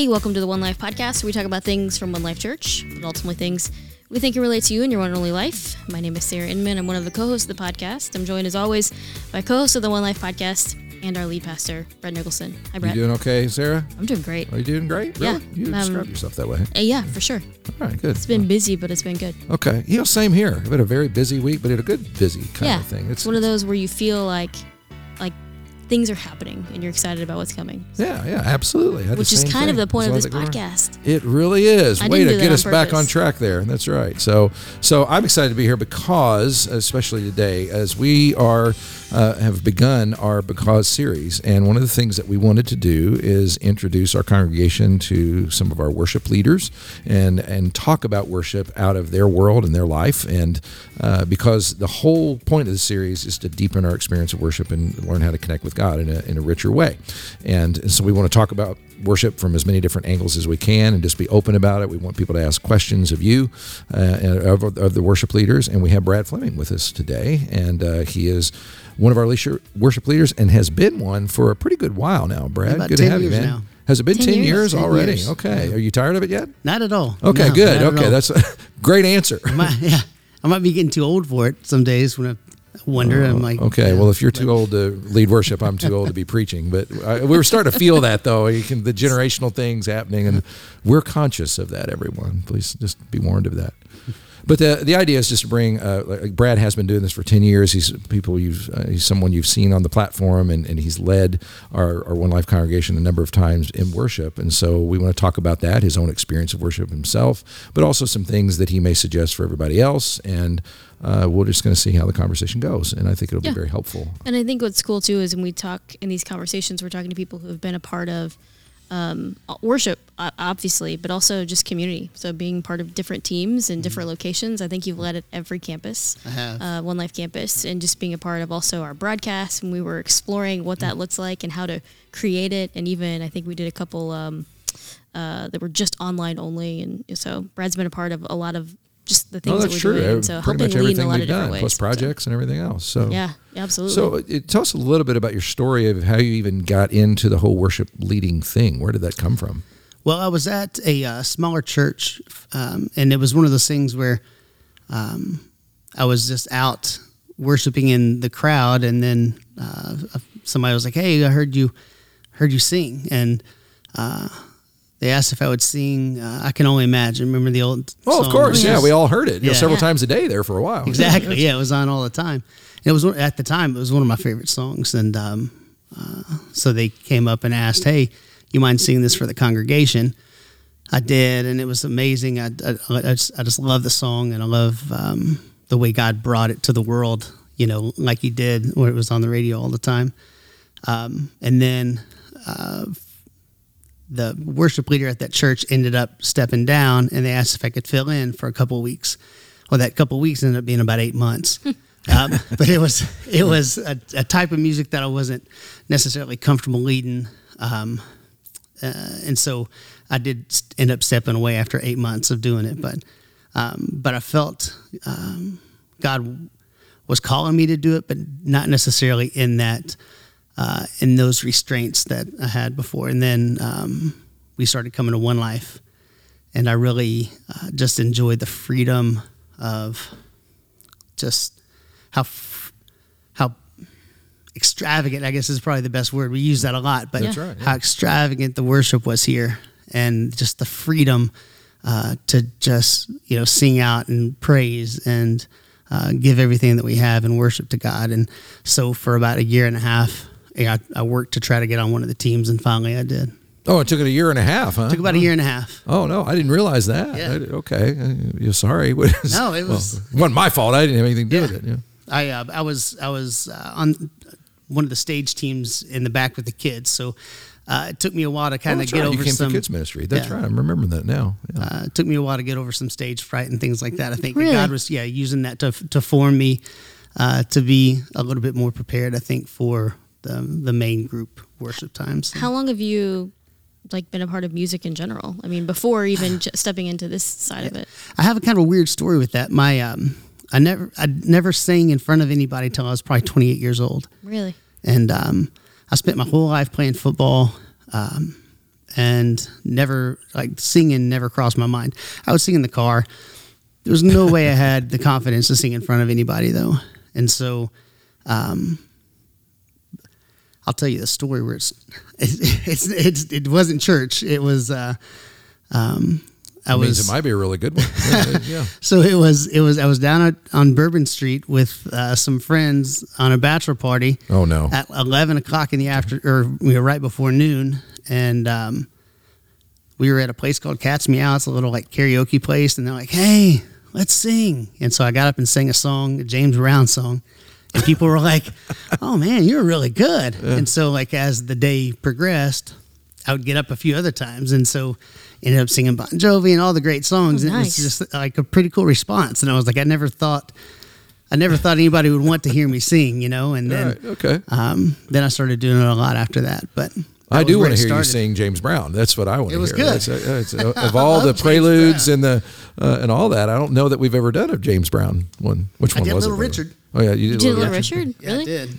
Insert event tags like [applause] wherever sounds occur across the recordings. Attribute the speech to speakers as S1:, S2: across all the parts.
S1: Hey, welcome to the One Life podcast, where we talk about things from One Life Church, but ultimately things we think can relate to you in your one and only life. My name is Sarah Inman. I'm one of the co-hosts of the podcast. I'm joined, as always, by co-host of the One Life podcast and our lead pastor, Brett Nicholson. Hi, Brett.
S2: You doing okay, Sarah?
S1: I'm doing great.
S2: Are you doing great?
S1: Yeah,
S2: Really? You
S1: um,
S2: describe yourself that way.
S1: Uh, yeah, for sure.
S2: All right, good.
S1: It's been busy, but it's been good.
S2: okay. You know, same here. I've had a very busy week, but it a good busy kind
S1: yeah,
S2: of thing.
S1: it's one of those where you feel like things are happening and you're excited about what's coming,
S2: Yeah, yeah, absolutely.
S1: Which is kind of the point of this
S2: long as I go around.
S1: podcast.
S2: It really is.
S1: I
S2: Way to get us back on track there. That's right. So, so I'm excited to be here because, especially today, as we are uh, have begun our Because series, and one of the things that we wanted to do is introduce our congregation to some of our worship leaders and and talk about worship out of their world and their life, and uh, because the whole point of the series is to deepen our experience of worship and learn how to connect with God in a, in a richer way, and, and so we want to talk about worship from as many different angles as we can and just be open about it. We want people to ask questions of you, uh, of, of the worship leaders. And we have Brad Fleming with us today. And uh, he is one of our worship leaders and has been one for a pretty good while now, Brad.
S3: About
S2: good to
S3: 10
S2: have you, man.
S3: now.
S2: Has it been
S1: 10
S2: 10,
S1: years?
S2: years,
S3: 10
S2: already?
S3: years.
S2: Okay. Are you tired of it yet?
S3: Not at all.
S2: Okay,
S3: No,
S2: good. Okay, that's a great answer.
S3: I might, [laughs] yeah, I might be getting too old for it some days when I wonder. I'm like,
S2: Oh, Okay,
S3: yeah,
S2: well, if you're
S3: but-
S2: too old to [laughs] lead worship, I'm too old to be preaching. But uh, we were starting to feel that, though. You can, the generational things happening, and we're conscious of that. Everyone, please just be warned of that. But the the idea is just to bring. Uh, like Brad has been doing this for ten years. He's people you've uh, he's someone you've seen on the platform, and, and he's led our, our One Life congregation a number of times in worship. And so we want to talk about that, his own experience of worship himself, but also some things that he may suggest for everybody else. And uh, we're just going to see how the conversation goes, and I think it'll
S1: Yeah.
S2: be very helpful.
S1: And I think what's cool too is when we talk in these conversations, we're talking to people who have been a part of um, worship, obviously, but also just community. So being part of different teams and different locations. I think you've led at every campus,
S3: I have.
S1: uh, One Life campus, and just being a part of also our broadcast. And we were exploring what that looks like and how to create it. And even I think we did a couple um, uh, that were just online only. And so Brad's been a part of a lot of just the things
S2: Oh,
S1: that
S2: that's
S1: we're
S2: true.
S1: doing.
S2: Uh,
S1: And so
S2: Pretty
S1: helping
S2: much
S1: lead in a
S2: everything
S1: lot of
S2: we've
S1: different
S2: done,
S1: ways.
S2: plus
S1: So,
S2: projects and everything else. So
S1: yeah, absolutely.
S2: So, it, tell us a little bit about your story of how you even got into the whole worship leading thing. Where did that come from?
S3: Well, I was at a uh, smaller church, um, and it was one of those things where um, I was just out worshiping in the crowd, and then uh, somebody was like, "Hey, I heard you, heard you sing," and uh, they asked if I would sing. Uh, I can only imagine. Remember the old?
S2: Oh, of course. Yeah, we all heard it you know,
S3: Yeah.
S2: several
S1: Yeah.
S2: times a day there for a while. [laughs]
S3: Exactly. Yeah, it was on all the time. It was at the time. It was one of my favorite songs, and um, uh, so they came up and asked, "Hey, you mind singing this for the congregation?" I did, and it was amazing. I, I, I just I just love the song, and I love um, the way God brought it to the world. You know, like He did when it was on the radio all the time. Um, and then uh, the worship leader at that church ended up stepping down, and they asked if I could fill in for a couple of weeks. Well, that couple of weeks ended up being about eight months. [laughs] um, but it was it was a, a type of music that I wasn't necessarily comfortable leading, um, uh, and so I did end up stepping away after eight months of doing it. But um, but I felt um, God was calling me to do it, but not necessarily in that uh, in those restraints that I had before. And then um, we started coming to One Life, and I really uh, just enjoyed the freedom of just how f- how extravagant. I guess is probably the best word. We use that a lot, but
S2: right, yeah.
S3: how extravagant the worship was here, and just the freedom uh, to just you know sing out and praise and uh, give everything that we have and worship to God. And so for about a year and a half, I, I worked to try to get on one of the teams, and finally I did.
S2: Oh, it took it a year and a half, huh?
S3: Took about a year and a half.
S2: Oh no, I didn't realize that.
S3: Yeah.
S2: I- okay, Uh, you're sorry. [laughs]
S3: No, it was-
S2: well, wasn't my fault. I didn't have anything to do
S3: Yeah.
S2: with it. Yeah.
S3: I uh, I was I was uh, on one of the stage teams in the back with the kids, so uh, it took me a while to
S2: Oh,
S3: kind of
S2: that's
S3: get
S2: right.
S3: over
S2: You came
S3: some.
S2: kids ministry. That's
S3: Yeah.
S2: right. I'm remembering that now. Yeah.
S3: Uh, it took me a while to get over some stage fright and things like that. I think
S1: Really?
S3: God was yeah using that to to form me uh, to be a little bit more prepared. I think for the the main group worship times.
S1: How long have you like been a part of music in general? I mean, before even [sighs] j- stepping into this side of it.
S3: I have a kind of a weird story with that. My um, I never I never sang in front of anybody until I was probably 28 years old.
S1: Really?
S3: and um, I spent my whole life playing football. Um, and never like singing never crossed my mind. I would sing in the car. There was no way I had the confidence to sing in front of anybody though, and so um, I'll tell you the story where it's it's, it's, it's it wasn't church. It was uh, um, I
S2: It
S3: was
S2: means it might be a really good one. [laughs] Yeah, yeah.
S3: so it was it was I was down at, on Bourbon Street with uh, some friends on a bachelor party
S2: Oh no.
S3: at eleven o'clock in the after or we were right before noon, and um, we were at a place called Cats Meow. It's a little like karaoke place, and they're like, "Hey, let's sing." And so I got up and sang a song, a James Brown song, and people were like, [laughs] "Oh man, you're really good." And so like as the day progressed, I would get up a few other times, and so ended up singing Bon Jovi and all the great songs.
S1: Oh,
S3: and
S1: nice.
S3: It was just like a pretty cool response, and I was like, I never thought. I never thought anybody would want to hear me sing, you know, and then
S2: right. Okay.
S3: um, then I started doing it a lot after that. But
S2: I do want to hear you sing James Brown. That's what I want to
S3: It
S2: hear.
S3: was good.
S2: That's, uh, it's, uh, [laughs] of all the preludes and the uh, and all that, I don't know that we've ever done a James Brown one. Which
S3: I
S2: one
S3: did
S2: was
S3: Little
S2: it?
S3: Richard.
S2: Oh yeah, you
S1: You
S2: did,
S1: did
S2: Little
S1: Little
S2: Richard.
S1: Richard?
S3: Yeah,
S1: really?
S3: I did.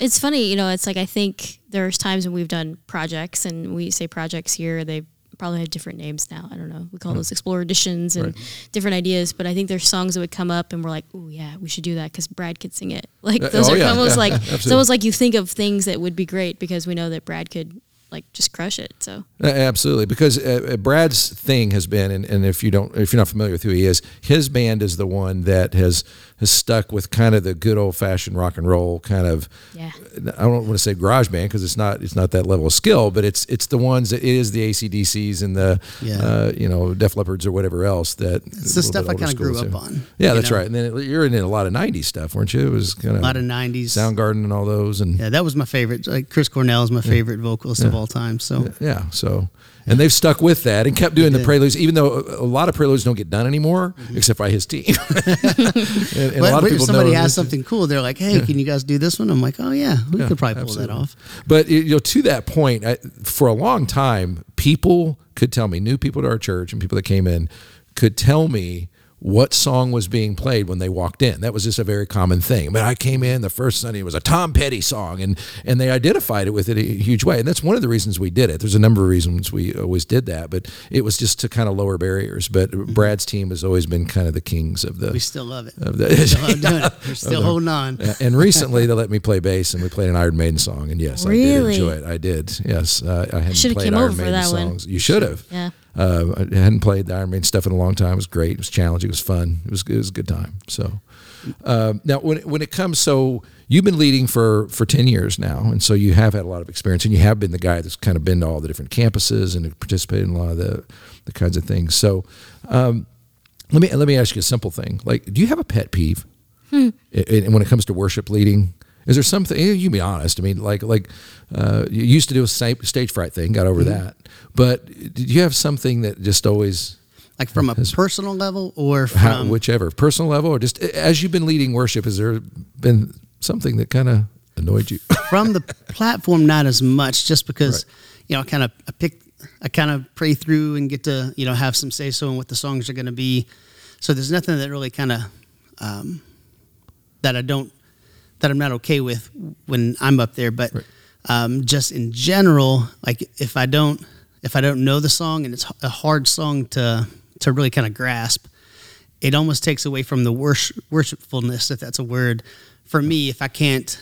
S1: It's funny, you know, it's like I think there's times when we've done projects and we say projects here, they probably have different names now. I don't know. We call those Explorer Editions and different ideas, but I think there's songs that would come up and we're like, oh, yeah, we should do that because Brad could sing it. [laughs] Like,
S2: Uh,
S1: those
S2: oh,
S1: are
S2: yeah,
S1: almost
S2: yeah,
S1: like, [laughs]
S2: absolutely.
S1: it's almost like you think of things that would be great because we know that Brad could, like, just crush it. So,
S2: Uh, Absolutely, because uh, uh, Brad's thing has been, and, and if you don't, if you're not familiar with who he is, his band is the one that has has stuck with kind of the good old fashioned rock and roll kind of.
S1: yeah.
S2: I don't want to say garage band because it's not it's not that level of skill, but it's it's the ones that it is the ACDCs and the
S3: Yeah.
S2: uh, you know Def Leppard's or whatever else that
S3: It's the stuff I kind of grew up on.
S2: Yeah, that's
S3: know?
S2: right. And then it, you're in a lot of '90s stuff, weren't you? It was kind of
S3: A lot of '90s.
S2: Soundgarden and all those, and
S3: Yeah, that was my favorite. Like Chris Cornell is my favorite vocalist of all time. So
S2: Yeah. So, and they've stuck with that and kept doing the preludes, even though a lot of preludes don't get done anymore, mm-hmm. except by his team. [laughs] and, and a lot of
S3: if
S2: people
S3: somebody has something cool, they're like, "Hey, can you guys do this one?" I'm like, "Oh yeah, we
S2: Yeah,
S3: could probably pull
S2: absolutely.
S3: that off."
S2: But you know, to that point, I, for a long time, people could tell me, new people to our church and people that came in could tell me what song was being played when they walked in. That was just a very common thing. I mean, I came in the first Sunday, it was a Tom Petty song, and and they identified it with it a huge way. And that's one of the reasons we did it. There's a number of reasons we always did that, but it was just to kind of lower barriers. But Brad's team has always been kind of the kings of the
S3: We still love it.
S2: of the.
S3: We still [laughs] it. We're still holding on. [laughs]
S2: And recently they [laughs] let me play bass and we played an Iron Maiden song and yes
S1: Really?
S2: I did enjoy it I did yes uh, I
S1: Should've
S2: played
S1: came
S2: Iron
S1: over for
S2: Maiden
S1: that one.
S2: songs you should have
S1: Yeah.
S2: Uh, I hadn't played the Iron Maiden stuff in a long time. It was great. It was challenging. It was fun. It was it was a good time. So um, now when when it comes so you've been leading for for 10 years now and so you have had a lot of experience and you have been the guy that's kind of been to all the different campuses and participated in a lot of the the kinds of things. So um, let me let me ask you a simple thing. Like do you have a pet peeve?
S1: Hmm.
S2: and and when it comes to worship leading is there something you can be honest i mean like like uh, you used to do a stage fright thing got over
S3: Mm-hmm.
S2: that. But did you have something that just always
S3: Like from a
S2: Has-
S3: personal level or from
S2: how, whichever personal level or just as you've been leading worship has there been something that kind of annoyed you? [laughs]
S3: From the platform not as much just because you know i kind of i pick i kind of pray through and get to you know have some say so in what the songs are going to be. So there's nothing that really kind of um, that i don't that i'm not okay with when i'm up there but
S2: Right.
S3: um, just in general like if i don't if i don't know the song and it's a hard song to to really kind of grasp it almost takes away from the worship, worshipfulness, if that's a word, for me. If I can't,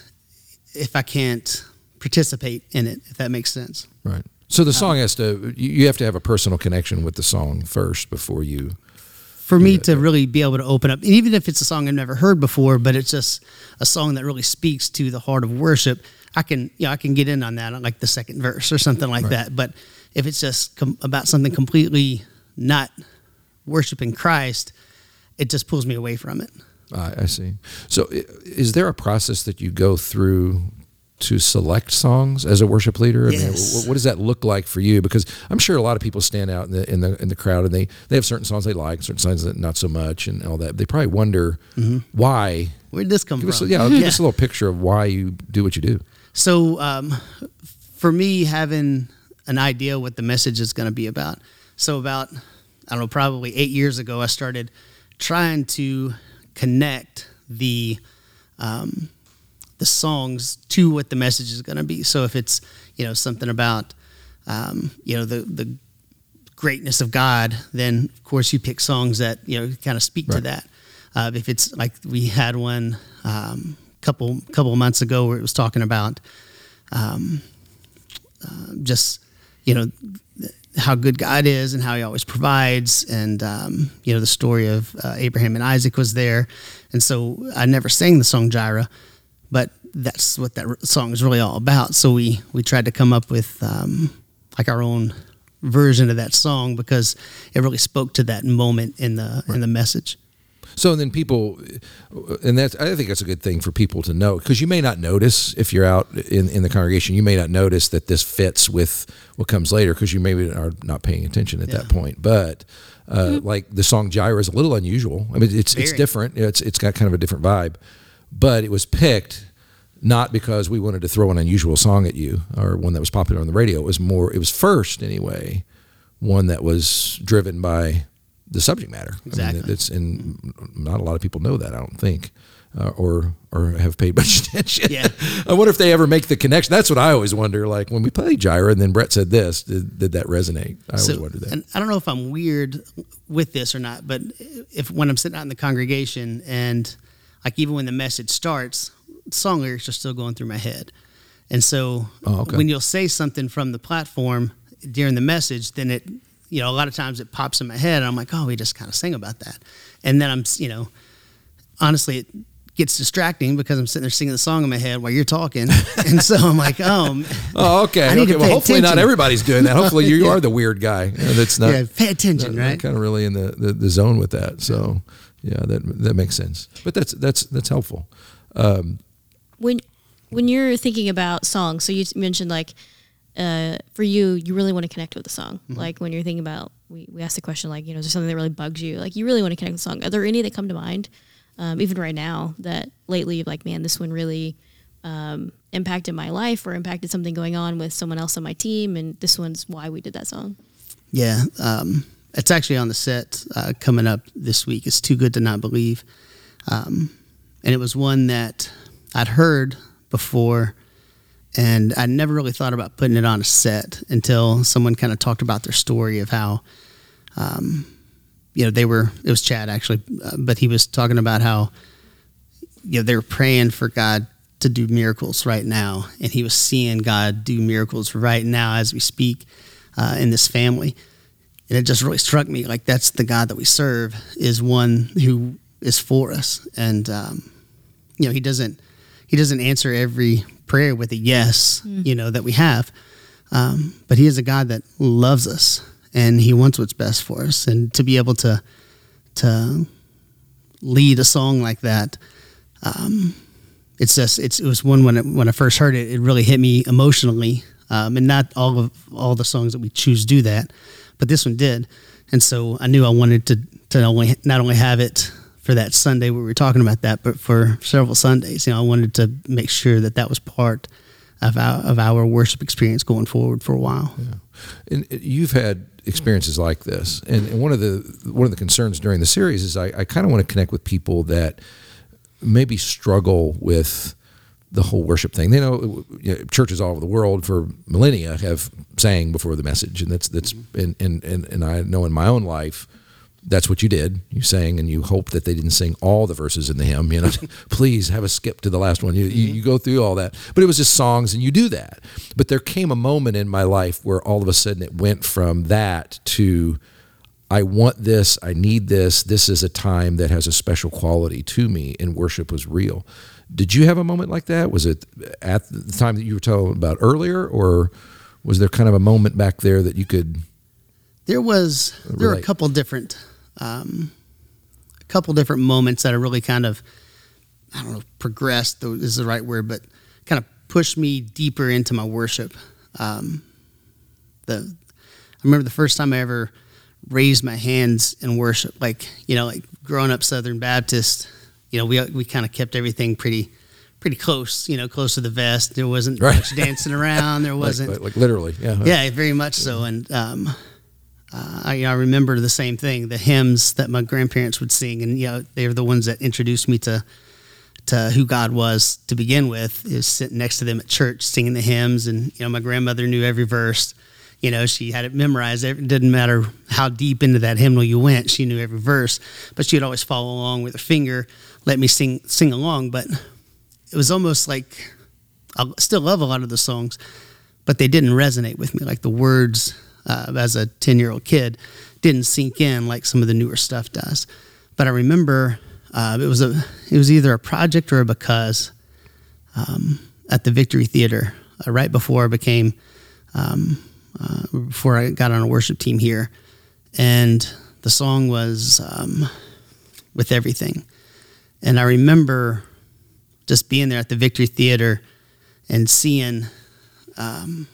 S3: if I can't participate in it, if that makes sense.
S2: right so the song has to you you have to have a personal connection with the song first before you
S3: For me to really be able to open up, and even if it's a song I've never heard before, but it's just a song that really speaks to the heart of worship, I can, you know, I can get in on that, on like the second verse or something like that. But if it's just com- about something completely not worshiping Christ, it just pulls me away from it.
S2: I, I see. So, is there a process that you go through to select songs as a worship leader? I mean,
S3: Yes.
S2: wh- what does that look like for you? Because I'm sure a lot of people stand out in the in the in the crowd and they they have certain songs they like, certain songs that not so much, and all that. They probably wonder why.
S3: Where'd this come
S2: Give us,
S3: from?
S2: a- yeah, give us a little picture of why you do what you do.
S3: So um, for me, having an idea what the message is going to be about. So about I don't know, probably eight years ago, I started trying to connect the um, the songs to what the message is going to be. So if it's you know something about um, you know the the greatness of God, then of course you pick songs that you know kind of speak to that. Uh, if it's like we had one um, couple couple of months ago where it was talking about um, uh, just you know how good God is and how He always provides, and um, you know the story of uh, Abraham and Isaac was there, and so I never sang the song Jireh, but that's what that song is really all about. So we we tried to come up with um, like our own version of that song because it really spoke to that moment in the in the message.
S2: So then people, and that's I think that's a good thing for people to know because you may not notice if you're out in, in the congregation, you may not notice that this fits with what comes later because you maybe are not paying attention at that point. But uh, like the song Jireh is a little unusual. I mean, it's it's different. It's it's got kind of a different vibe, but it was picked not because we wanted to throw an unusual song at you or one that was popular on the radio. It was more. It was first anyway, one that was driven by the subject matter. I
S3: Exactly.
S2: mean, it's and not a lot of people know that. I don't think, uh, or or have paid much [laughs] attention.
S3: Yeah.
S2: I wonder if they ever make the connection. That's what I always wonder. Like when we played Jireh, and then Brett said this, did, did that resonate? I always wonder that.
S3: And I don't know if I'm weird with this or not, but if when I'm sitting out in the congregation and like even when the message starts, song lyrics are still going through my head. And so
S2: Oh, okay.
S3: when you'll say something from the platform during the message, then it, you know, a lot of times it pops in my head and I'm like, oh, we just kind of sing about that. And then I'm, you know, honestly, it gets distracting because I'm sitting there singing the song in my head while you're talking. [laughs] and so I'm like, oh,
S2: Oh, okay. Okay. well, hopefully not everybody's doing that. Hopefully you [laughs] are the weird guy uh, that's not.
S3: yeah, pay attention, right?
S2: Kind of really in the, the, the zone with that. So yeah, that that makes sense. But that's that's that's helpful.
S1: when when you're thinking about songs, so you mentioned like uh, for you, you really want to connect with the song.
S3: Mm-hmm.
S1: Like when you're thinking about, we, we asked the question like, you know, is there something that really bugs you? Like you really want to connect with the song. Are there any that come to mind, um, even right now, that lately, you're like, man, this one really um, impacted my life or impacted something going on with someone else on my team, and this one's why we did that song.
S3: Yeah, um, it's actually on the set uh, coming up this week. It's too good to not believe, um, and it was one that I'd heard before, and I never really thought about putting it on a set until someone kind of talked about their story of how, um, you know, they were. It was Chad actually, uh, but he was talking about how, you know, they were praying for God to do miracles right now, and he was seeing God do miracles right now as we speak uh, in this family. And it just really struck me like that's the God that we serve is one who is for us, and um, you know he doesn't he doesn't answer every prayer with a yes, you know that we have, um, but he is a God that loves us and he wants what's best for us, and to be able to to lead a song like that. Um, it's just it's it was one when it, when I first heard it, it really hit me emotionally, um, and not all of all the songs that we choose do that, but this one did, and so I knew I wanted to to only not only have it for that Sunday where we were talking about that, but for several Sundays, you know, I wanted to make sure that that was part of our of our worship experience going forward for a while.
S2: And uh, you've had experiences like this, and, and one of the one of the concerns during the series is I, I kind of want to connect with people that maybe struggle with the whole worship thing. They know, uh, you know, churches all over the world for millennia have sang before the message, and that's that's mm-hmm. and and and, and I know in my own life. That's what you did. You sang, and you hoped that they didn't sing all the verses in the hymn. You know, [laughs] [laughs] please have a skip to the last one. You, you mm-hmm. you go through all that, but it was just songs, and you do that. But there came a moment in my life where all of a sudden it went from that to I want this, I need this. This is a time that has a special quality to me, and worship was real. Did you have a moment like that? Was it at the time that you were telling about earlier, or was there kind of a moment back there that you could?
S3: There was there were a couple different um, a couple different moments that are really kind of I don't know progressed though is the right word, but kind of pushed me deeper into my worship. Um, the I remember the first time I ever raised my hands in worship, like you know, like growing up Southern Baptist. You know, we we kind of kept everything pretty pretty close. You know, close to the vest. There wasn't
S2: Right.
S3: much dancing around. There [laughs] wasn't
S2: like, like literally, yeah,
S3: yeah, very much so. And um, uh, I, I remember the same thing, the hymns that my grandparents would sing, and you know, they were the ones that introduced me to to who God was to begin with. Is sitting next to them at church singing the hymns, and you know, my grandmother knew every verse, You know, she had it memorized. It didn't matter how deep into that hymnal you went; she knew every verse. But she'd always follow along with her finger, let me sing sing along. But it was almost like I still love a lot of the songs, but they didn't resonate with me. Like the words, uh, as a ten year old kid, didn't sink in like some of the newer stuff does. But I remember uh, it was a it was either a project or a because um, at the Victory Theater uh, right before I became um, uh, before I got on a worship team here, and the song was um, with everything, and I remember just being there at the Victory Theater and seeing um,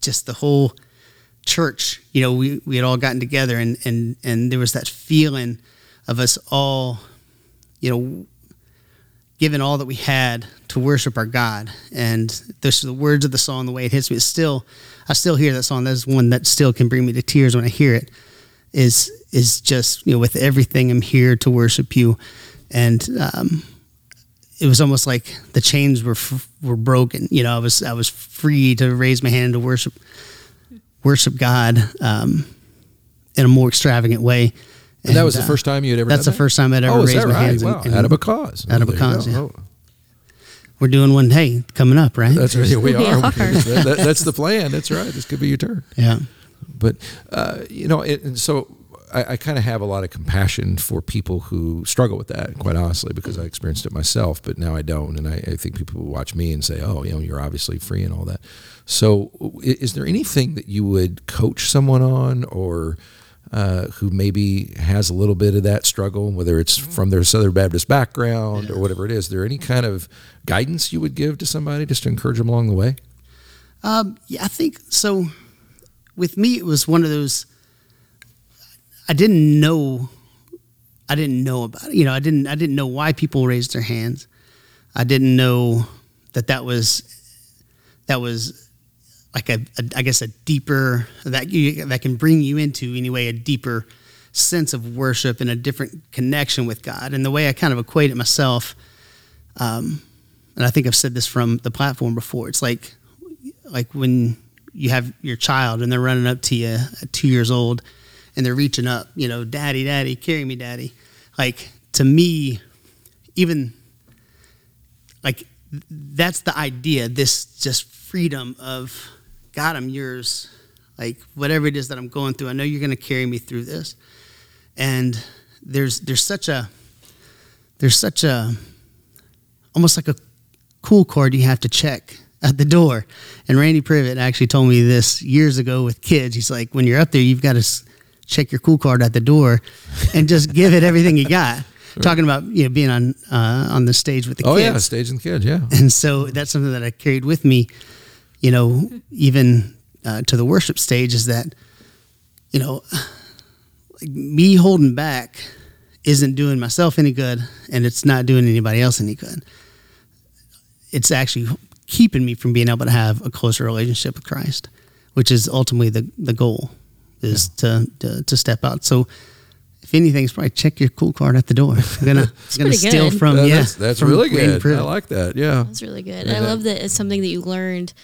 S3: just the whole church. You know, we, we had all gotten together and, and, and there was that feeling of us all, you know, giving all that we had to worship our God. And this, the words of the song, the way it hits me, it's still, I still hear that song. That's one that still can bring me to tears when I hear it. Is is just you know with everything I'm here to worship you, and um, it was almost like the chains were were broken. You know, I was I was free to raise my hand to worship worship God um, in a more extravagant way.
S2: And, and that was uh, the first time you had ever.
S3: That's the
S2: that?
S3: first time I'd ever
S2: oh,
S3: raised my
S2: right?
S3: hands.
S2: Wow. out of a cause.
S3: Out of a cause. Yeah. Oh. We're doing one. Hey, coming up, right?
S2: That's right. We, [laughs]
S1: we [laughs]
S2: are.
S1: are.
S2: that, that's the plan. That's right. This could be your turn.
S3: Yeah.
S2: But uh, you know, it, and so I, I kind of have a lot of compassion for people who struggle with that, quite honestly, because I experienced it myself, but now I don't. And I, I think people will watch me and say, oh, you know, you're obviously free and all that. So, is there anything that you would coach someone on or uh, who maybe has a little bit of that struggle, whether it's from their Southern Baptist background or whatever it is? Is there any kind of guidance you would give to somebody just to encourage them along the way?
S3: Um, yeah, I think so. With me, it was one of those I didn't know I didn't know about it. You know, I didn't I didn't know why people raised their hands. I didn't know that that was that was like a, a I guess a deeper that you, that can bring you into anyway a deeper sense of worship and a different connection with God. And the way I kind of equate it myself, um, and I think I've said this from the platform before. It's like like when you have your child and they're running up to you at two years old and they're reaching up, you know, daddy, daddy, carry me, daddy. Like to me, even like that's the idea, this just freedom of God, I'm yours. Like whatever it is that I'm going through, I know you're going to carry me through this. And there's there's such a there's such a almost like a cool card you have to check at the door. And Randy Privet actually told me this years ago with kids. He's like, when you're up there, you've got to check your cool card at the door and just give it everything you got. [laughs] Talking about you know being on uh, on the stage with the
S2: oh,
S3: kids.
S2: Oh yeah, stage and kids, yeah.
S3: And so that's something that I carried with me, you know, even uh, to the worship stage is that, you know, like me holding back isn't doing myself any good, and it's not doing anybody else any good. It's actually keeping me from being able to have a closer relationship with Christ, which is ultimately the the goal is yeah. to, to, to step out. So if anything, it's probably check your cool card at the door. [laughs] I'm gonna [laughs] gonna steal
S1: good.
S3: from
S2: yeah.
S3: That's,
S2: that's
S3: from
S2: really good. I like that. Yeah,
S1: that's really good. Yeah. I love that it's something that you learned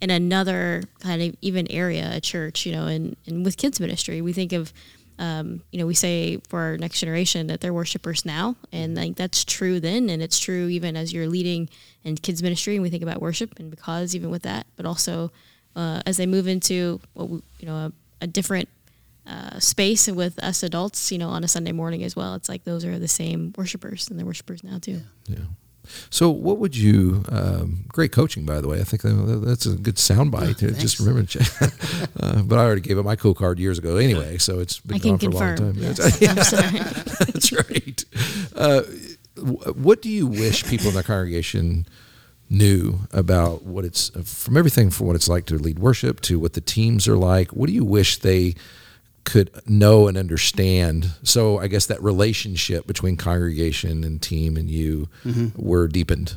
S1: in another kind of even area a church. You know, and and with kids ministry, we think of. Um, you know, we say for our next generation that they're worshipers now, and like that's true then, and it's true even as you're leading in kids ministry, and we think about worship and because even with that, but also uh, as they move into what we, you know a a different uh, space with us adults, you know, on a Sunday morning as well. It's like those are the same worshipers and they're worshipers now too.
S2: Yeah. So, what would you? Um, great coaching, by the way. I think that's a good soundbite. Oh, just remember, [laughs] uh, but I already gave it my cool card years ago anyway, so it's been
S1: I
S2: gone
S1: for
S2: confirm. a long
S1: time. Yes. [laughs]
S2: yeah.
S1: I'm sorry. [laughs]
S2: that's right. Uh, what do you wish people in the congregation? Knew about what it's from everything from what it's like to lead worship to what the teams are like. What do you wish they could know and understand? So I guess that relationship between congregation and team and you mm-hmm. were deepened.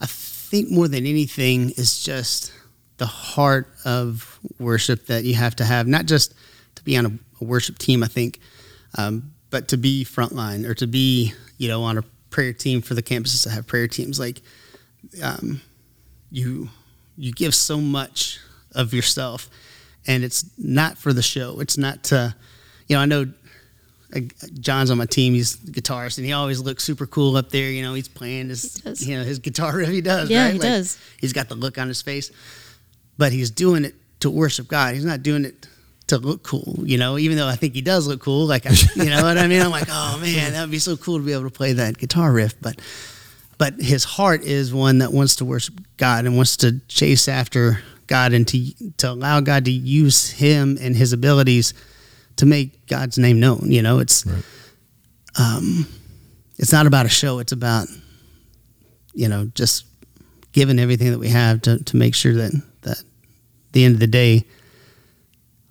S3: I think more than anything is just the heart of worship that you have to have, not just to be on a, a worship team, I think, um, but to be frontline or to be, you know, on a prayer team for the campuses to have prayer teams. Like, um, you you give so much of yourself, and it's not for the show. It's not to, you know, I know John's on my team. He's a guitarist, and he always looks super cool up there. You know, he's playing his, you know, his guitar riff. He does,
S1: Yeah,
S3: right?
S1: he does.
S3: He's got the look on his face, but he's doing it to worship God. He's not doing it to look cool, you know. Even though I think he does look cool, like I, you know what I mean. I'm like, oh man, that would be so cool to be able to play that guitar riff, but. But his heart is one that wants to worship God and wants to chase after God and to to allow God to use him and his abilities to make God's name known. You know, it's
S2: Right.
S3: um, it's not about a show. It's about you know just giving everything that we have to to make sure that that the end of the day,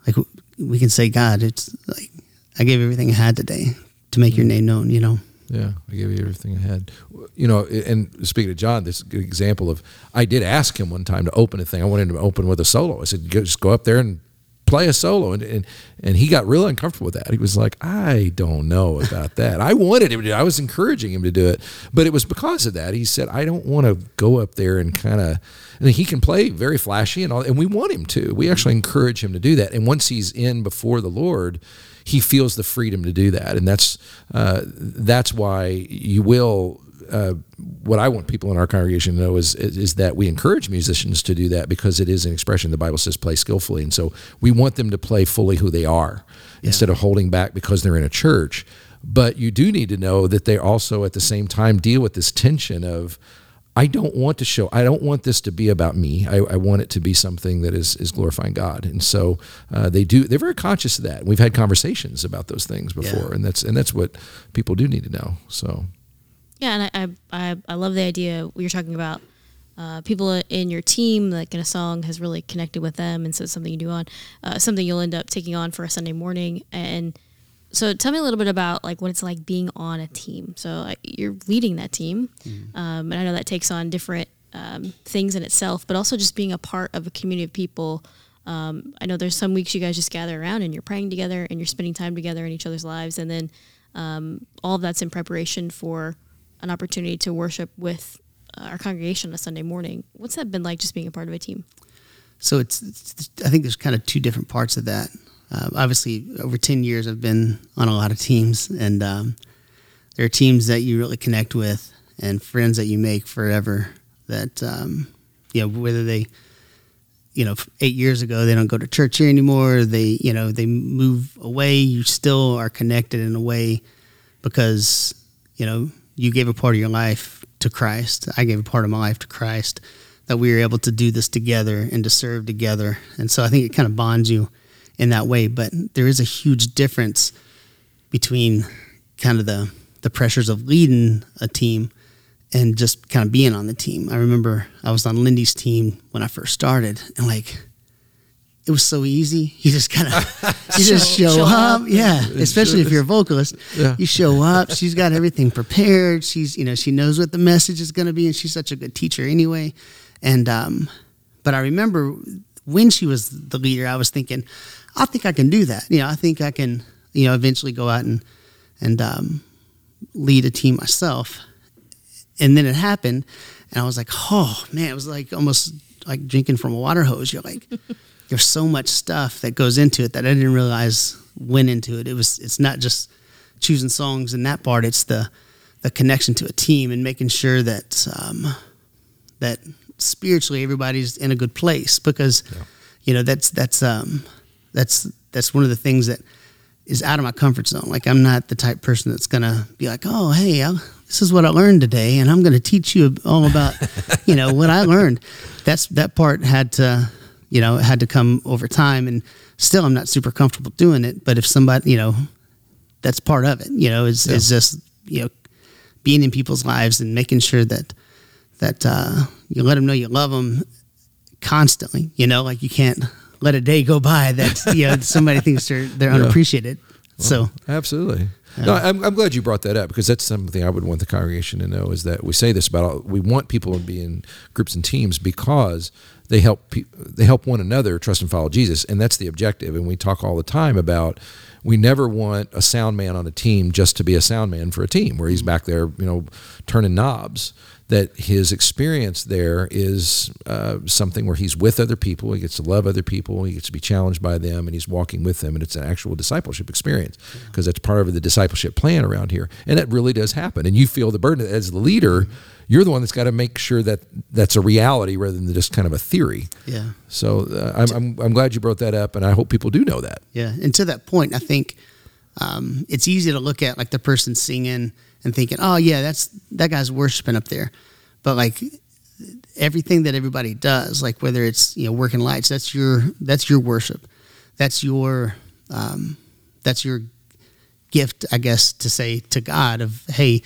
S3: like we can say, God, it's like I gave everything I had today to make your name known. You know.
S2: Yeah, I gave you everything I had. You know, and speaking of John, this example of I did ask him one time to open a thing. I wanted him to open with a solo. I said, "Go- just go up there and play a solo, and and, and he got real uncomfortable with that. He was like, I don't know about that. I wanted him to. I was encouraging him to do it, but it was because of that. He said, I don't want to go up there and kind of. And he can play very flashy and all, and we want him to. We actually encourage him to do that. And once he's in before the Lord, he feels the freedom to do that, and that's uh, that's why you will. Uh, what I want people in our congregation to know is, is is that we encourage musicians to do that because it is an expression. The Bible says play skillfully, and so we want them to play fully who they are instead of holding back because they're in a church. But you do need to know that they also at the same time deal with this tension of I don't want to show. I don't want this to be about me. I, I want it to be something that is is glorifying God. And so uh, they do. They're very conscious of that. We've had conversations about those things before,
S3: Yeah.
S2: and that's and that's what people do need to know. So
S1: Yeah, and I I, I, love the idea you're talking about. Uh, people in your team, like in a song, has really connected with them, and so it's something you do on, uh, something you'll end up taking on for a Sunday morning. And so, tell me a little bit about like what it's like being on a team. So uh, you're leading that team, um, and I know that takes on different um, things in itself, but also just being a part of a community of people. Um, I know there's some weeks you guys just gather around and you're praying together and you're spending time together in each other's lives, and then um, all of that's in preparation for an opportunity to worship with uh, our congregation on a Sunday morning. What's that been like, just being a part of a team?
S3: So it's, it's I think there's kind of two different parts of that. Uh, obviously, over ten years, I've been on a lot of teams, and um, there are teams that you really connect with, and friends that you make forever. That um, you know whether they, you know, eight years ago they don't go to church here anymore. They you know they move away. You still are connected in a way because you know you gave a part of your life to Christ. I gave a part of my life to Christ. That we were able to do this together and to serve together, and so I think it kind of bonds you in that way. But there is a huge difference between kind of the the pressures of leading a team and just kind of being on the team. I remember I was on Lindy's team when I first started, and like it was so easy. [laughs] You just kind of [laughs] you just
S1: Show-
S3: show, up,
S1: up.
S3: yeah. Especially if you're a vocalist,
S2: Yeah.
S3: you show up. She's got everything prepared. She's you know she knows what the message is going to be, and she's such a good teacher anyway. And um, but I remember when she was the leader, I was thinking, I think I can do that. You know, I think I can you know eventually go out and and um, lead a team myself. And then it happened, and I was like, oh man, it was like almost like drinking from a water hose. You're like, [laughs] there's so much stuff that goes into it that I didn't realize went into it. It was it's not just choosing songs in that part. It's the the connection to a team and making sure that um, that spiritually everybody's in a good place because you know that's that's um, that's that's one of the things that is out of my comfort zone. Like I'm not the type person that's gonna be like, oh hey, i this is what I learned today, and I'm gonna teach you all about [laughs] you know what I learned. That's that part had to you know had to come over time, and still I'm not super comfortable doing it. But if somebody you know that's part of it, you know, is is just you know being in people's lives and making sure that that uh, you let them know you love them constantly. You know, like you can't let a day go by that you know [laughs] somebody thinks they're they're unappreciated. so
S2: Absolutely. No, I'm, I'm glad you brought that up because that's something I would want the congregation to know is that we say this about all, we want people to be in groups and teams because they help pe- they help one another trust and follow Jesus and that's the objective and we talk all the time about we never want a sound man on a team just to be a sound man for a team where he's back there you know turning knobs that his experience there is uh, something where he's with other people, he gets to love other people, he gets to be challenged by them, and he's walking with them, and it's an actual discipleship experience because that's part of the discipleship plan around here, and that really does happen. And you feel the burden as the leader. You're the one that's got to make sure that that's a reality rather than just kind of a theory.
S3: Yeah.
S2: So uh, I'm, I'm, I'm glad you brought that up, and I hope people do know that.
S3: Yeah, and to that point, I think um, it's easy to look at like the person singing and thinking, "Oh yeah, that's that guy's worshiping up there," but like everything that everybody does, like whether it's you know working lights, that's your that's your worship, that's your um, that's your gift, I guess, to say to God of, "Hey,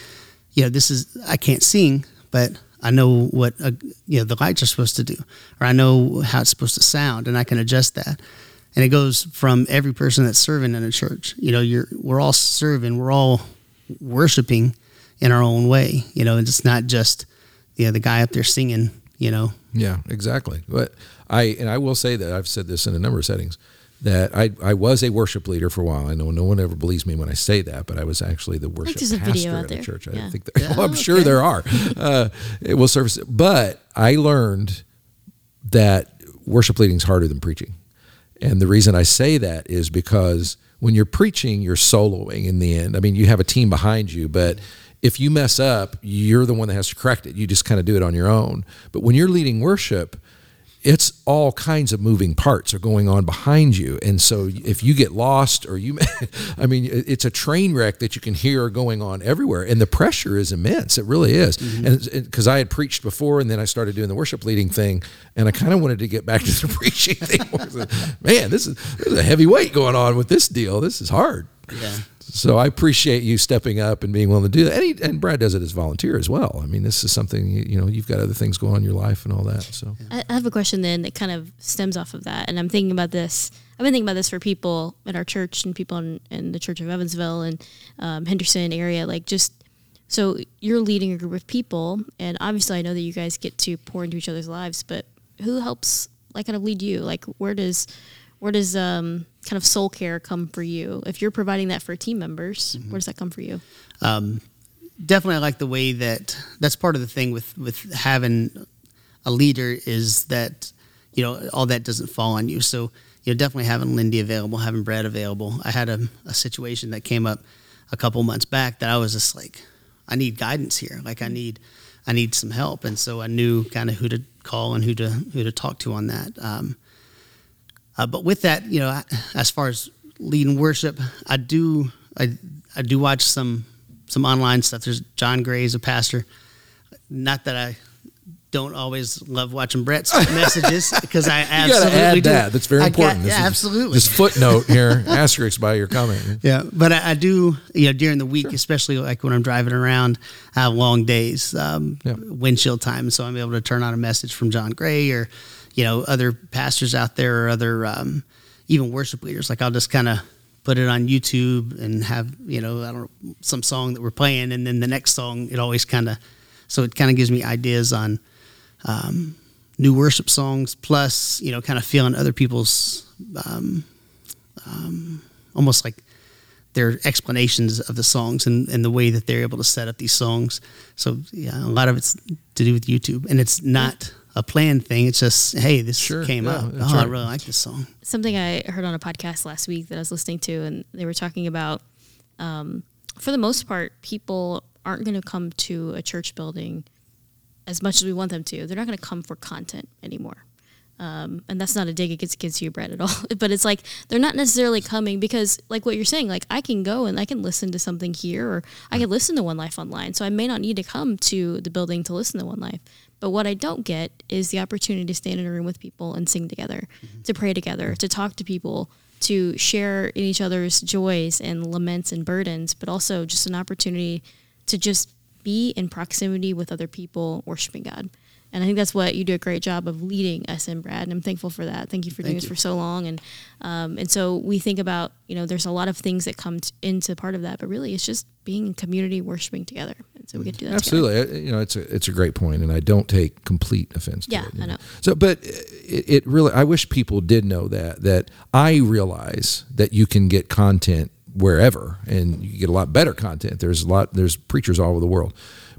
S3: you know, this is I can't sing, but." I know what you know the lights are supposed to do, or I know how it's supposed to sound, and I can adjust that and it goes from every person that's serving in a church. You know, you're we're all serving, we're all worshiping in our own way. You know, it's not just you know the guy up there singing. You know.
S2: Yeah, exactly. But I and I will say that I've said this in a number of settings that I I was a worship leader for a while. I know no one ever believes me when I say that, but I was actually the worship
S1: there's a
S2: pastor
S1: video out
S2: at a
S1: there.
S2: church. I
S1: Yeah.
S2: think there, [laughs] well, I'm
S3: Oh,
S2: sure
S3: okay.
S2: there are. Uh, it will service, but I learned that worship leading is harder than preaching. And the reason I say that is because when you're preaching, you're soloing in the end. I mean, you have a team behind you, but if you mess up, you're the one that has to correct it. You just kind of do it on your own. But when you're leading worship, all kinds of moving parts are going on behind you. And so if you get lost or you, [laughs] I mean, it's a train wreck that you can hear going on everywhere. And the pressure is immense. It really is. Mm-hmm. And because I had preached before and then I started doing the worship leading thing and I kind of wanted to get back to the [laughs] preaching thing. [laughs] Man, this is, there's a heavy weight going on with this deal. This is hard.
S3: Yeah.
S2: So I appreciate you stepping up and being willing to do that. And, he, and Brad does it as a volunteer as well. I mean, this is something you, you know you've got other things going on in your life and all that. So
S1: I I have a question then that kind of stems off of that, and I'm thinking about this. I've been thinking about this for people in our church and people in, in the Church of Evansville and um, Henderson area. Like, just so you're leading a group of people, and obviously, I know that you guys get to pour into each other's lives, but who helps, like, kind of lead you? Like, where does where does um, kind of soul care come for you? If you're providing that for team members, where does that come for you?
S3: definitely I like the way that that's part of the thing with with having a leader is that you know all that doesn't fall on you. So you know definitely having Lindy available, having Brad available. I had a, a situation that came up a couple months back that I was just like, I need guidance here. Like I need I need some help, and so I knew kind of who to call and who to who to talk to on that. Um, uh, but with that, you know, I- as far as leading worship, I do I I do watch some some online stuff. There's John Gray is a pastor. Not that I don't always love watching Brett's [laughs] messages because I
S2: you got
S3: absolutely
S2: to add
S3: do.
S2: that. That's very important.
S3: got-
S2: This
S3: yeah,
S2: is-
S3: absolutely.
S2: This footnote here, [laughs] asterisk by your comment.
S3: Yeah, but I, I do, you know, during the week, especially like when I'm driving around, I have long days, um,
S2: Yeah.
S3: windshield time, so I'm able to turn on a message from John Gray or, you know, other pastors out there or other, um, even worship leaders. Like I'll just kind of put it on YouTube and have, you know, I don't know, some song that we're playing, and then the next song, it always kind of, so it kind of gives me ideas on um, new worship songs, plus, you know, kind of feeling other people's, um, um, almost like their explanations of the songs and, and the way that they're able to set up these songs. So yeah, a lot of it's to do with YouTube, and it's not a planned thing. It's just hey, this
S2: Sure,
S3: came
S2: yeah,
S3: up.
S2: that's
S3: Oh, I really like this song.
S1: something I heard on a podcast last week that I was listening to, and they were talking about, um, for the most part, people aren't going to come to a church building as much as we want them to. They're not going to come for content anymore. Um, and that's not a dig against against you, Brett, at all. [laughs] but it's like they're not necessarily coming because, like what you're saying, like I can go and I can listen to something here, or I can listen to One Life online. So I may not need to come to the building to listen to One Life. But what I don't get is the opportunity to stand in a room with people and sing together, to pray together, to talk to people, to share in each other's joys and laments and burdens, but also just an opportunity to just be in proximity with other people worshiping God. And I think that's what you do a great job of leading SM Brad, and I'm thankful for that. Thank you for doing
S3: Thank
S1: this for so long. And um, and so we think about you know there's a lot of things that come t- into part of that, but really it's just being in community worshiping together. And so we get to do that.
S2: Absolutely, you know it's a it's a great point, and I don't take complete offense. to
S1: Yeah,
S2: it, you
S1: I know.
S2: So, but it, it really, I wish people did know that that I realize that you can get content wherever, and you get a lot better content. There's a lot. There's preachers all over the world,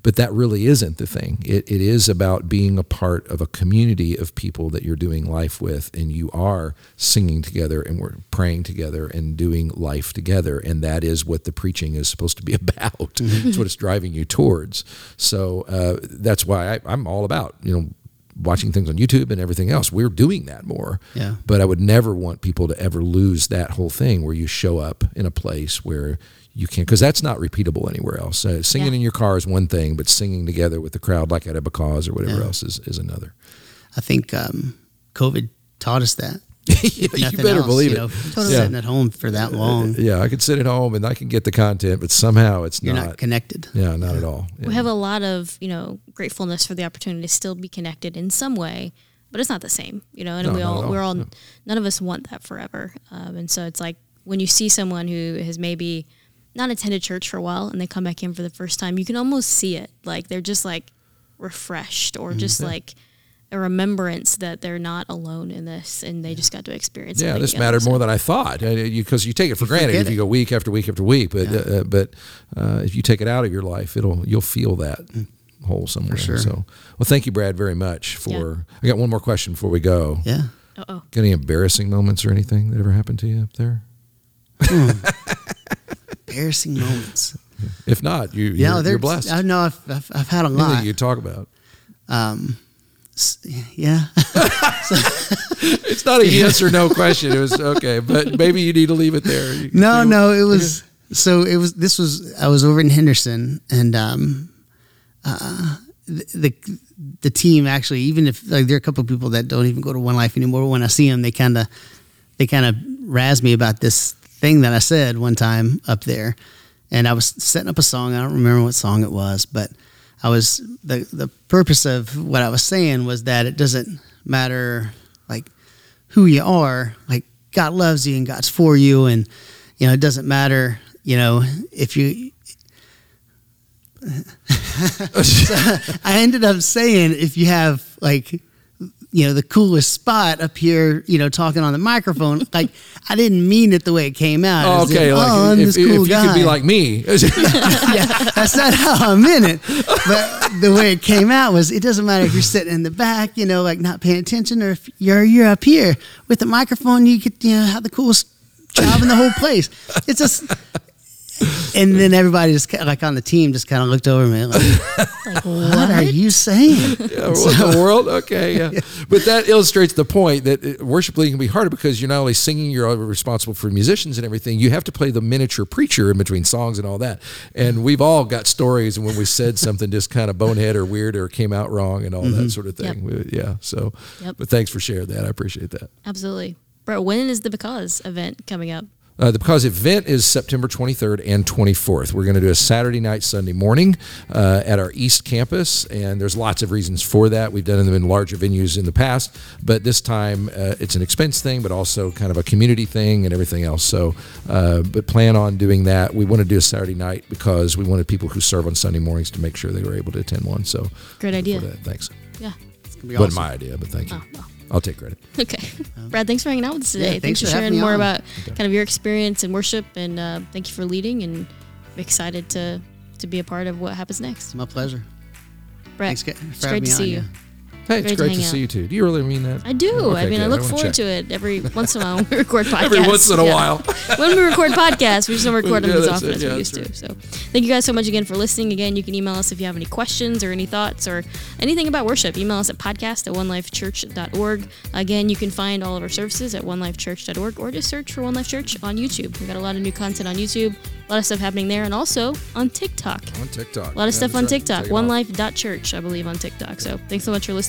S2: but that really isn't the thing. It, it is about being a part of a community of people that you're doing life with, and you are singing together and we're praying together and doing life together. And that is what the preaching is supposed to be [laughs] about. Mm-hmm. it's what it's driving you towards. So uh, that's why I, I'm all about, you know, watching things on YouTube and everything else. We're doing that more.
S3: Yeah.
S2: But I would never want people to ever lose that whole thing where you show up in a place where you can, because that's not repeatable anywhere else. Uh, singing yeah. in your car is one thing, but singing together with the crowd, like at a because or whatever yeah. else, is, is another.
S3: I think um, COVID taught us that. [laughs]
S2: yeah, you better else, believe
S3: you know, it. Totally. Sitting at home for that long.
S2: Yeah, I can sit at home and I can get the content, but somehow it's
S3: You're
S2: not,
S3: not connected.
S2: Yeah, not at all.
S1: We have a lot of you know gratefulness for the opportunity to still be connected in some way, but it's not the same. You know, and no, we all, all, we're all no. none of us want that forever, um, and so it's like when you see someone who has maybe not attended church for a while and they come back in for the first time, you can almost see it. Like they're just like refreshed or mm-hmm. just like a remembrance that they're not alone in this and they just got to experience
S2: yeah this mattered so. more than i thought because uh, you, you, take it for you granted if you go week after week after week but yeah. uh, but uh, if you take it out of your life it'll you'll feel that mm. hole somewhere
S3: sure.
S2: so well thank you brad very much for yeah. i got one more question before we go
S3: yeah
S1: Uh-oh.
S2: got any embarrassing moments or anything that ever happened to you up there
S3: mm. [laughs] embarrassing moments
S2: if not you yeah you're, you're blessed
S3: i know I've, I've, I've had a lot
S2: you talk about
S3: um yeah.
S2: it's not a [laughs] yes or no question. It was okay, but maybe you need to leave it there. You,
S3: no, you, no, it was okay. so it was. This was I was over in Henderson, and um, uh, the, the the team actually, even if like there are a couple of people that don't even go to One Life anymore, when I see them, they kind of they kind of razz me about this thing that I said one time up there, and I was setting up a song. I don't remember what song it was, but I was the the purpose of what I was saying was that it doesn't matter like who you are, like God loves you and God's for you, and you know it doesn't matter, you know, if you. [laughs] so I ended up saying if you have like you know, the coolest spot up here, you know, talking on the microphone. [laughs] like, I didn't mean it the way it came out.
S2: Oh, okay. Like,
S3: oh, I'm
S2: if,
S3: this cool
S2: if
S3: guy.
S2: you could be like me. [laughs]
S3: yeah, that's not how I meant it. But the way it came out was it doesn't matter if you're sitting in the back, you know, like not paying attention, or if you're, you're up here with the microphone, you could, you know, have the coolest job in the whole place. It's just, and then everybody just like on the team just kind of looked over me like, like what, what, are you saying?
S2: Yeah, what so, the world? Okay, yeah. [laughs] yeah. But that illustrates the point that uh, worship leading can be harder because you're not only singing, you're responsible for musicians and everything. You have to play the miniature preacher in between songs and all that. And we've all got stories when we said something just kind of bonehead or weird or came out wrong and all mm-hmm. that sort of thing. Yep. Yeah. So, yep. but thanks for sharing that. I appreciate that.
S1: Absolutely. Bro, when is the Because event coming up?
S2: Uh, the Because event is September 23rd and 24th. We're going to do a Saturday night, Sunday morning uh, at our East Campus, and there's lots of reasons for that. We've done them in larger venues in the past, but this time uh, it's an expense thing, but also kind of a community thing and everything else. So, uh, but plan on doing that. We want to do a Saturday night because we wanted people who serve on Sunday mornings to make sure they were able to attend one. So,
S1: great idea.
S2: Thanks.
S1: Yeah,
S2: it's gonna be awesome. wasn't my idea, but thank you. Oh, well. I'll take credit. [laughs]
S1: Okay. Brad, thanks for hanging out with us today.
S3: Yeah,
S1: thanks,
S3: thanks,
S1: for,
S3: for
S1: sharing more
S3: on.
S1: about okay. kind of your experience in worship, and uh, thank you for leading. And I'm excited to to be a part of what happens next.
S3: My pleasure.
S1: Brad,
S3: thanks
S1: it's great to see you.
S2: Hey, it's great, to, to see you too. Do you really mean that?
S1: I do. Okay, I mean, good. I look I forward check. to it every once in a while when we record [laughs] podcasts.
S2: every once in a yeah. while. [laughs]
S1: when we record podcasts, we just don't record [laughs] them as often it. as yeah, we used right. to. So, thank you guys so much again for listening. Again, you can email us if you have any questions or any thoughts or anything about worship. Email us at podcast at onelifechurch.org. Again, you can find all of our services at onelifechurch.org or just search for One Life Church on YouTube. We've got a lot of new content on YouTube, a lot of stuff happening there, and also on TikTok.
S2: On TikTok.
S1: A lot of yeah, stuff on right. TikTok. OneLife.church, I believe, on TikTok. So, thanks so much for